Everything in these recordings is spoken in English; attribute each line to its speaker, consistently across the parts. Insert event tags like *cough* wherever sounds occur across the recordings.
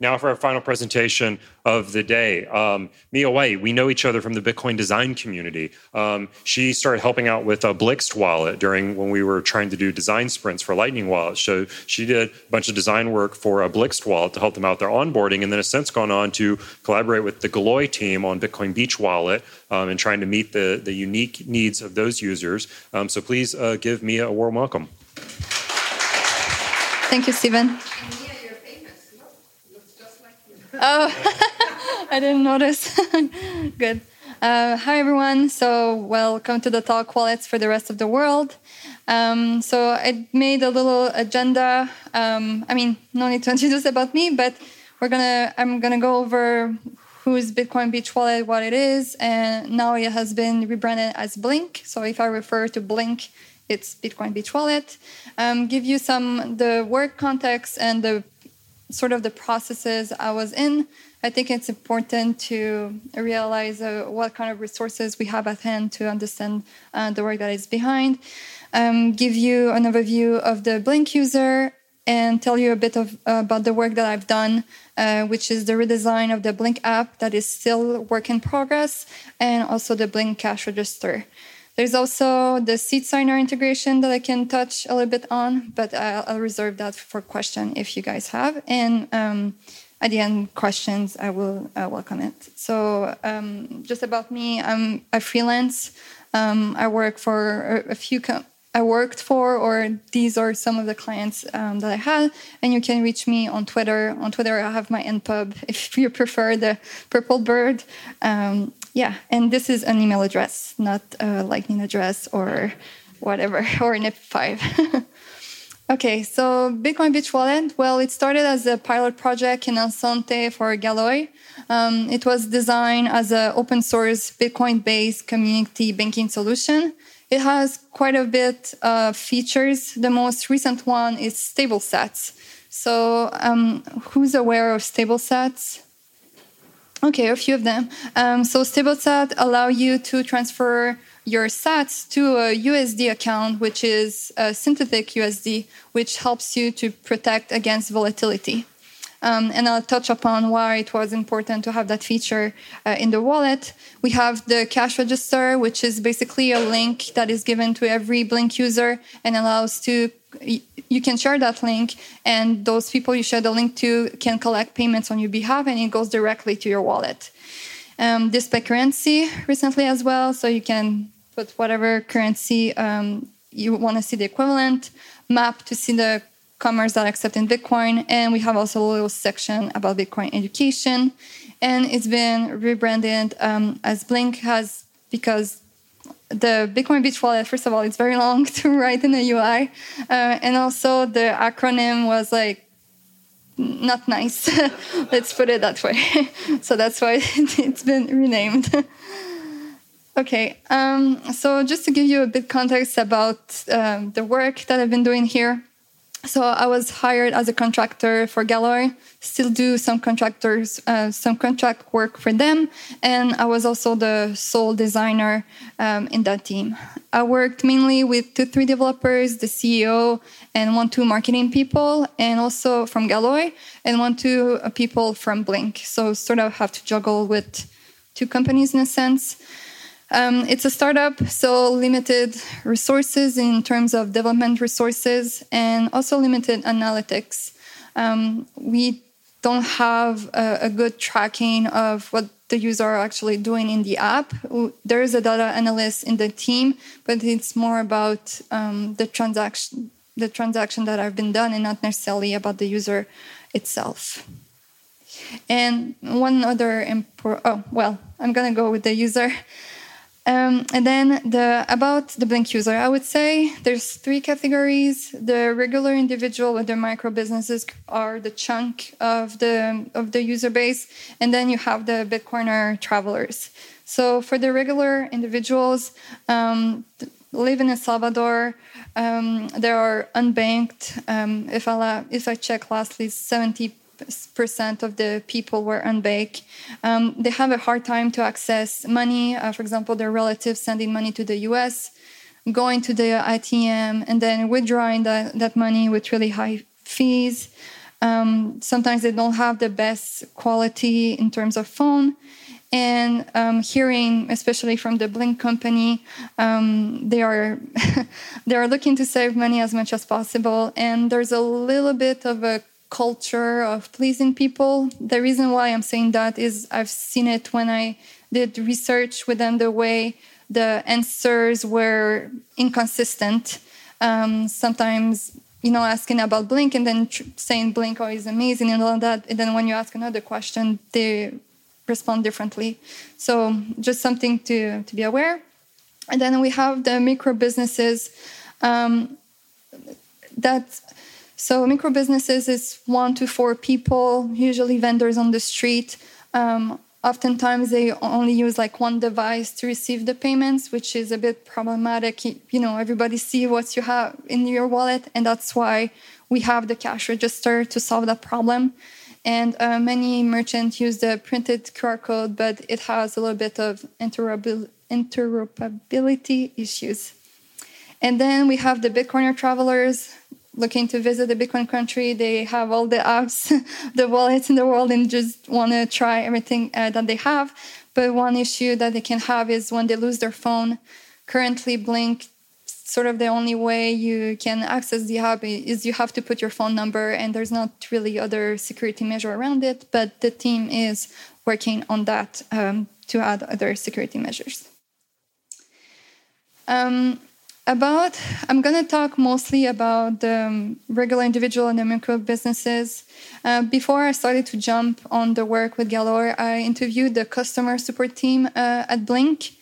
Speaker 1: Now for our final presentation of the day. Um, Mia White, we know each other from the Bitcoin design community. Um, she started helping out with a Blixt wallet during when we were trying to do design sprints for Lightning Wallet. So she did a bunch of design work for a Blixt wallet to help them out their onboarding, and then has since gone on to collaborate with the Galoy team on Bitcoin Beach wallet um, and trying to meet the, the unique needs of those users. Um, so please uh, give Mia a warm welcome.
Speaker 2: Thank you, Stephen. Oh, *laughs* I didn't notice. *laughs* Good. Uh, hi, everyone. So, welcome to the talk wallets for the rest of the world. Um, so, I made a little agenda. Um, I mean, no need to *laughs* introduce about me, but we're gonna. I'm gonna go over who's Bitcoin Beach Wallet, what it is, and now it has been rebranded as Blink. So, if I refer to Blink, it's Bitcoin Beach Wallet. Um, give you some the work context and the sort of the processes I was in, I think it's important to realize uh, what kind of resources we have at hand to understand uh, the work that is behind. Um, give you an overview of the Blink user and tell you a bit of, uh, about the work that I've done, uh, which is the redesign of the Blink app that is still work in progress, and also the Blink cash register. There's also the SeedSigner integration that I can touch a little bit on, but I'll, I'll reserve that for question if you guys have. And um, at the end, questions, I will uh, welcome it. So um, just about me, I'm a freelance. Um, I work for a, few. Com- I worked for, or these are some of the clients um, that I had. And you can reach me on Twitter. On Twitter, I have my npub *laughs* if you prefer the purple bird. Um, yeah, and this is an email address, not a Lightning address or whatever, *laughs* or an IP5. *laughs* okay, so Bitcoin Beach Wallet, well, it started as a pilot project in El Zonte for Galoy. Um, it was designed as an open source Bitcoin based community banking solution. It has quite a bit of features. The most recent one is stable sats. So, um, who's aware of stable sats? Okay, a few of them. Um, so StableSat allow you to transfer your sats to a USD account, which is a synthetic USD, which helps you to protect against volatility. Um, and I'll touch upon why it was important to have that feature uh, in the wallet. We have the cash register, which is basically a link that is given to every Blink user and allows to you can share that link and those people you share the link to can collect payments on your behalf and it goes directly to your wallet. Um, display currency recently as well so you can put whatever currency um, you want to see the equivalent map to see the commerce that accept in bitcoin and we have also a little section about bitcoin education. And it's been rebranded um, as blink has because the Bitcoin Beach wallet, first of all, it's very long *laughs* to write in the UI. Uh, and also the acronym was like not nice. *laughs* Let's put it that way. *laughs* so that's why it's been renamed. okay, um, so just to give you a bit context about um, the work that I've been doing here. So I was hired as a contractor for Galoy, still do some contractors, uh, some contract work for them, and I was also the sole designer um, in that team. I worked mainly with two, three developers, the CEO, and one, two marketing people, and also from Galoy, and one, two uh, people from Blink. So sort of have to juggle with two companies in a sense. Um, it's a startup, so limited resources in terms of development resources and also limited analytics. Um, we don't have a, a, good tracking of what the user are actually doing in the app. There is a data analyst in the team, but it's more about um, the transaction, the transaction that have been done, and not necessarily about the user itself. And one other important, oh well, I'm gonna go with the user. Um, and then the about the Blink user, I would say there's three categories. The regular individual with the micro businesses are the chunk of the of the user base, and then you have the Bitcoiner travelers. So for the regular individuals, um, live in El Salvador, um, there are unbanked. Um, if I if I check lastly, seventy percent of the people were unbanked. Um, they have a hard time to access money. Uh, for example, their relatives sending money to the U.S., going to the ATM, and then withdrawing that, that money with really high fees. Um, sometimes they don't have the best quality in terms of phone. And um, hearing, especially from the Blink company, um, they are *laughs* they are looking to save money as much as possible. And there's a little bit of a culture of pleasing people. The reason why I'm saying that is I've seen it when I did research with them the way the answers were inconsistent. Um, sometimes, you know, asking about Blink and then tr- saying Blink oh, is amazing and all that. And then when you ask another question, they respond differently. So just something to, to be aware. And then we have the micro businesses um, that so micro businesses is one to four people, usually vendors on the street. Um, oftentimes they only use like one device to receive the payments which is a bit problematic. You know everybody see what you have in your wallet and that's why we have the cash register to solve that problem. And uh, many merchants use the printed qr code but it has a little bit of interoperability issues. And then we have the bitcoiner travelers looking to visit the Bitcoin country. They have all the apps, *laughs* the wallets in the world, and just want to try everything uh, that they have. But one issue that they can have is when they lose their phone. Currently, Blink, sort of the only way you can access the app is you have to put your phone number, and there's not really other security measure around it. But the team is working on that um, to add other security measures. Um, about i'm going to talk mostly about the um, regular individual and micro businesses. Uh, before i started to jump on the work with Galoy i interviewed the customer support team uh, at blink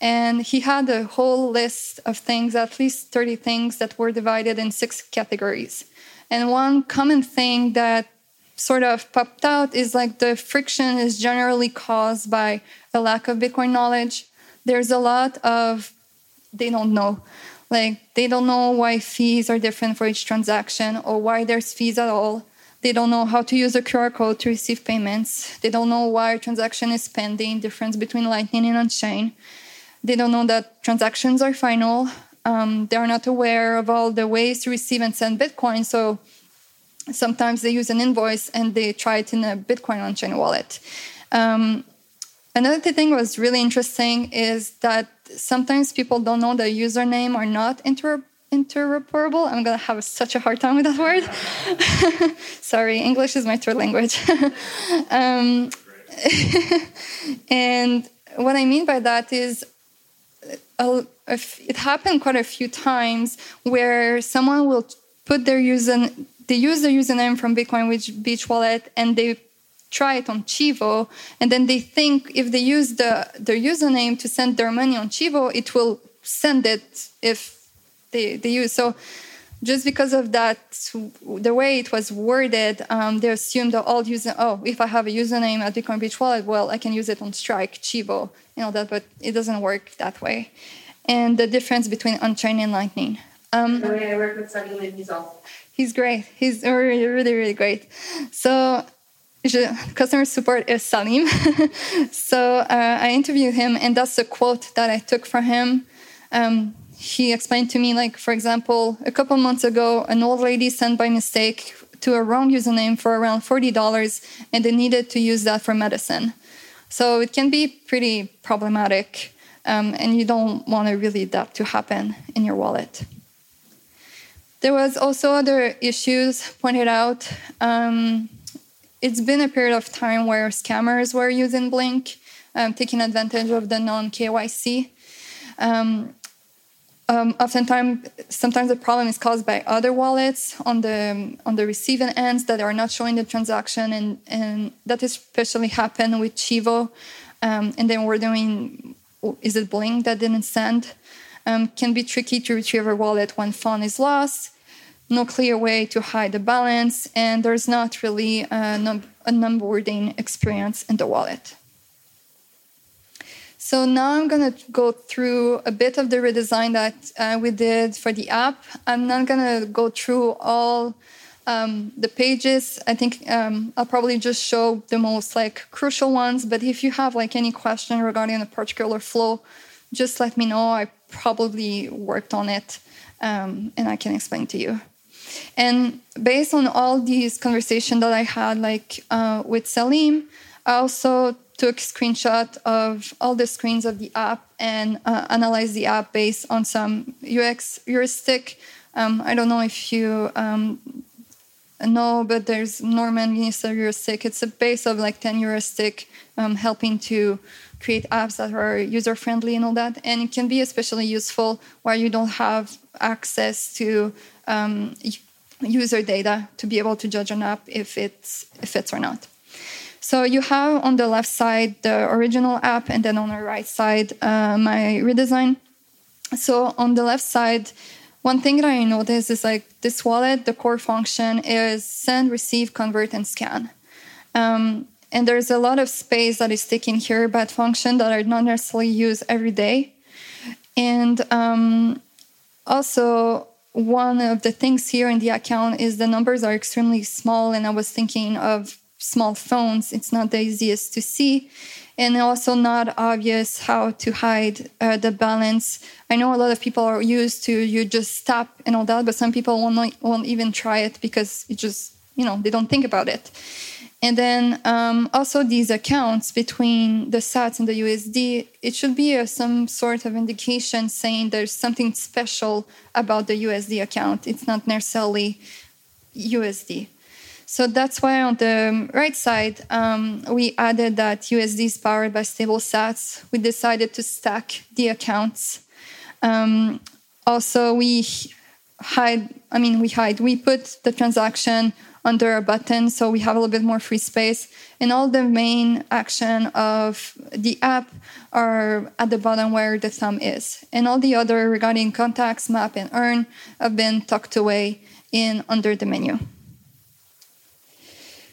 Speaker 2: and he had a whole list of things at least 30 things that were divided in six categories. And one common thing that sort of popped out is like the friction is generally caused by a lack of bitcoin knowledge. There's a lot of they don't know like they don't know why fees are different for each transaction or why there's fees at all. They don't know how to use a QR code to receive payments. They don't know why a transaction is pending, difference between Lightning and on-chain. They don't know that transactions are final. Um, they are not aware of all the ways to receive and send Bitcoin. So sometimes they use an invoice and they try it in a Bitcoin on-chain wallet. Um, another thing was really interesting is that sometimes people don't know the username are not inter interoperable. I'm gonna have such a hard time with that word. *laughs* Sorry, English is my third language. *laughs* um, *laughs* and what I mean by that is, uh, it happened quite a few times where someone will put their user, they use their username from Bitcoin Beach Wallet, and they try it on Chivo, and then they think if they use the their username to send their money on Chivo, it will send it if they, they use so. Just because of that, the way it was worded, um, they assumed that all user. Oh, if I have a username at Bitcoin Beach Wallet, well, I can use it on Strike, Chivo, you know that. But it doesn't work that way. And the difference between on-chain and Lightning.
Speaker 3: Um, the way I work with Salim, he's awesome.
Speaker 2: He's great. He's really, really, really great. So customer support is Salim. *laughs* so uh, I interviewed him, and that's a quote that I took from him. Um, he explained to me, like, for example, a couple months ago, an old lady sent by mistake to a wrong username for around $40, and they needed to use that for medicine. So it can be pretty problematic, um, and you don't want to really that to happen in your wallet. There was also other issues pointed out. Um, it's been a period of time where scammers were using Blink, um, taking advantage of the non KYC. Um, um, oftentimes, sometimes the problem is caused by other wallets on the on the receiving ends that are not showing the transaction, and and that especially happened with Chivo. Um, and then we're doing is it Blink that didn't send? Um, can be tricky to retrieve a wallet when phone is lost no clear way to hide the balance, and there's not really an, an onboarding experience in the wallet. So now I'm going to go through a bit of the redesign that uh, we did for the app. I'm not going to go through all um, the pages. I think um, I'll probably just show the most like crucial ones. But if you have like any question regarding a particular flow, just let me know. I probably worked on it um, and I can explain to you. And based on all these conversations that I had, like uh, with Salim, I also took screenshot of all the screens of the app and uh, analyzed the app based on some UX heuristic. Um, I don't know if you um, know, but there's Norman Minister heuristic. It's a base of like 10 heuristic um, helping to create apps that are user friendly and all that. And it can be especially useful where you don't have access to um, user data to be able to judge an app if it's if it fits or not. So you have on the left side the original app, and then on the right side uh, my redesign. So on the left side, one thing that I noticed is like this wallet, the core function is send, receive, convert, and scan. Um, and there's a lot of space that is taken here by function that are not necessarily used every day. And um, also, one of the things here in the account is the numbers are extremely small. And I was thinking of small phones, it's not the easiest to see. And also, not obvious how to hide uh, the balance. I know a lot of people are used to you just tap and all that, but some people won't, won't even try it because it just, you know, they don't think about it. And then um, also these accounts between the SATs and the USD, it should be a, some sort of indication saying there's something special about the USD account. It's not necessarily USD. So that's why on the right side, um, we added that USD is powered by stable sats. We decided to stack the accounts. Um, also, we hide, I mean, we hide, we put the transaction under a button so we have a little bit more free space. And all the main action of the app are at the bottom where the thumb is. And all the other regarding contacts, map, and earn have been tucked away in under the menu.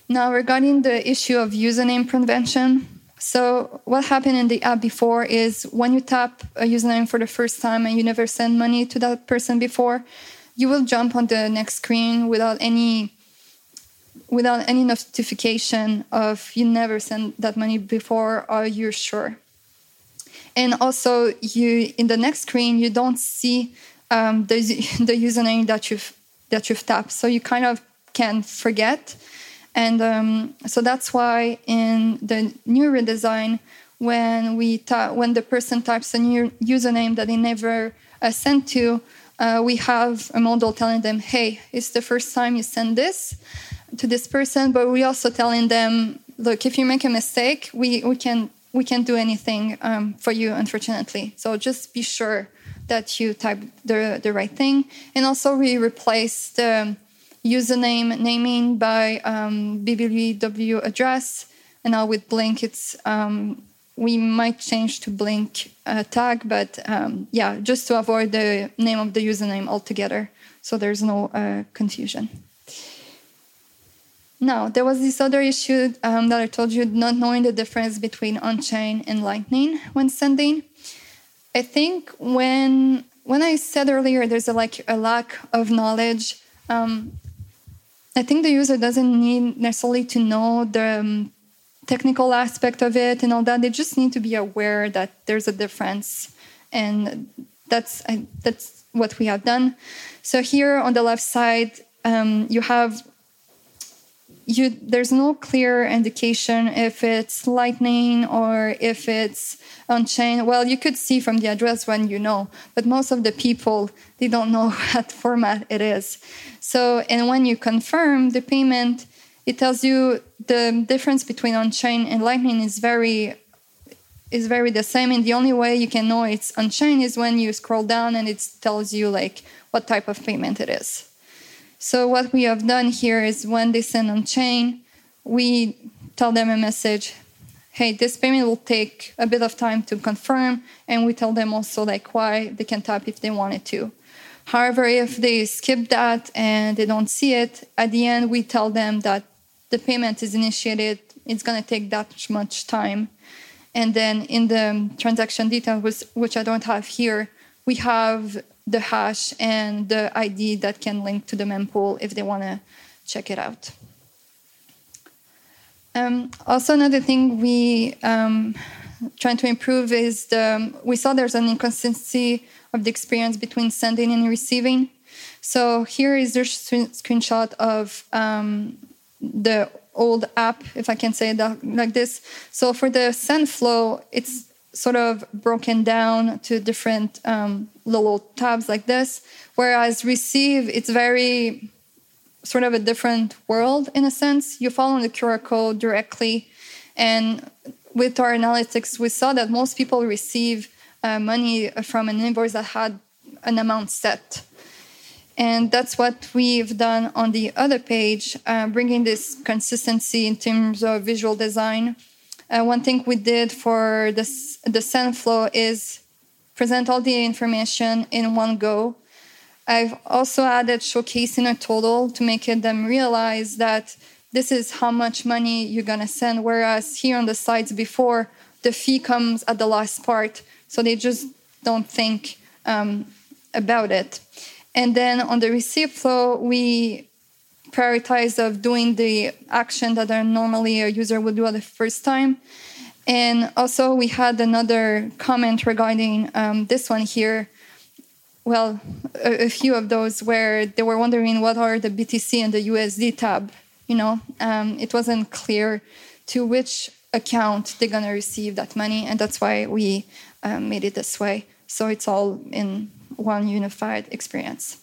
Speaker 2: Now, regarding the issue of username prevention, so what happened in the app before is when you tap a username for the first time and you never send money to that person before, you will jump on the next screen without any without any notification of you never sent that money before or you're sure. And also, you in the next screen you don't see um, the *laughs* the username that you've that you've tapped, so you kind of can forget. And um, so that's why in the new redesign, when we ta- when the person types a new username that they never uh, sent to, uh, we have a modal telling them, "Hey, it's the first time you send this to this person." But we're also telling them, "Look, if you make a mistake, we we can we can't do anything um, for you, unfortunately. So just be sure that you type the the right thing." And also, we replace the username naming by um, BBW address. And now with Blink, it's um, we might change to Blink uh, tag, but um, yeah, just to avoid the name of the username altogether, so there's no uh, confusion. Now, there was this other issue um, that I told you, not knowing the difference between on-chain and Lightning when sending. I think when when I said earlier, there's a, like a lack of knowledge. Um, I think the user doesn't need necessarily to know the um, technical aspect of it and all that. They just need to be aware that there's a difference, and that's I, that's what we have done. So here on the left side, um, you have you there's no clear indication if it's lightning or if it's on chain well you could see from the address when you know but most of the people they don't know *laughs* what format it is. So and when you confirm the payment it tells you the difference between on chain and lightning is very is very the same. And the only way you can know it's on chain is when you scroll down and it tells you like what type of payment it is so what we have done here is when they send on chain, we tell them a message, hey, this payment will take a bit of time to confirm, and we tell them also like why they can tap if they wanted to. However, if they skip that and they don't see it, at the end we tell them that the payment is initiated, it's to take that much time. And then in the transaction details, which I don't have here, we have the hash and the ID that can link to the mempool if they want to check it out. Um, also, another thing we um, trying to improve is the we saw there's an inconsistency of the experience between sending and receiving. So here is the screenshot of um, the old app, if I can say that like this. So for the send flow, it's sort of broken down to different um, little tabs like this. Whereas receive, it's very sort of a different world in a sense. You follow the QR code directly, and with our analytics, we saw that most people receive uh, money from an invoice that had an amount set. And that's what we've done on the other page, uh, bringing this consistency in terms of visual design. Uh, one thing we did for this, the send flow is present all the information in one go. I've also added showcasing a total to make them realize that this is how much money you're gonna send. Whereas here on the slides before, the fee comes at the last part, so they just don't think um, about it. And then on the receive flow, we prioritize of doing the action that normally a user would do at the first time. And also we had another comment regarding um, this one here. Well, a, a, few of those where they were wondering what are the BTC and the USD tab. You know, um, it wasn't clear to which account they're gonna receive that money, and that's why we um, made it this way. So it's all in one unified experience.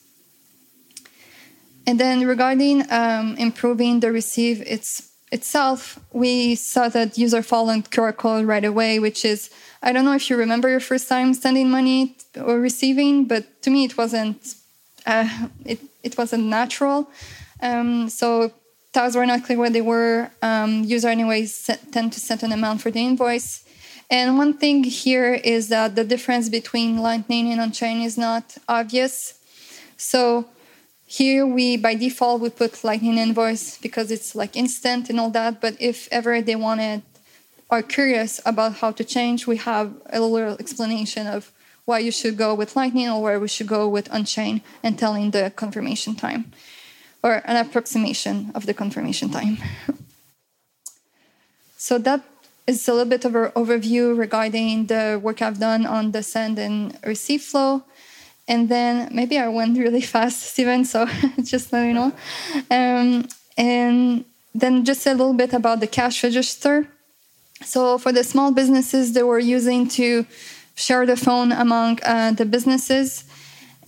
Speaker 2: And then regarding um, improving the receive it's, itself, we saw that user followed QR code right away, which is, I don't know if you remember your first time sending money or receiving, but to me it wasn't, uh, it, it wasn't natural. Um, so tabs were not clear where they were. Um, user anyways tend to set an amount for the invoice. And one thing here is that the difference between Lightning and on-chain is not obvious. So here we, by default, we put Lightning invoice because it's like instant and all that. But if ever they wanted, are curious about how to change, we have a little explanation of why you should go with Lightning or where we should go with on-chain and telling the confirmation time or an approximation of the confirmation time. *laughs* so that is a little bit of an overview regarding the work I've done on the send and receive flow. And then maybe I went really *laughs* fast, Steven, so *laughs* just let me know. Um, and then just a little bit about the cash register. So for the small businesses, they were using to share the phone among uh, the businesses.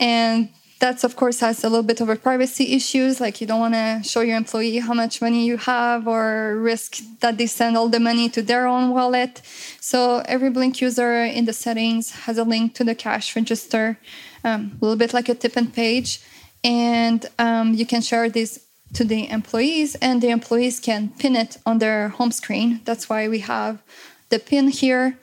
Speaker 2: And that's of course has a little bit of a privacy issues like you don't want to show your employee how much money you have or risk that they send all the money to their own wallet so every blink user in the settings has a link to the cash register um, a little bit like a tip and page and um, you can share this to the employees and the employees can pin it on their home screen that's why we have the pin here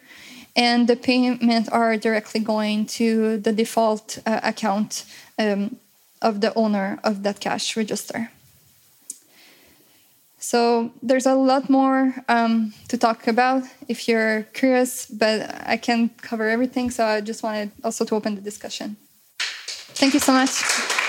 Speaker 2: and the payments are directly going to the default uh, account um, of the owner of that cash register. So there's a lot more um, to talk about if you're curious, but I can't cover everything. So I just wanted also to open the discussion. Thank you so much.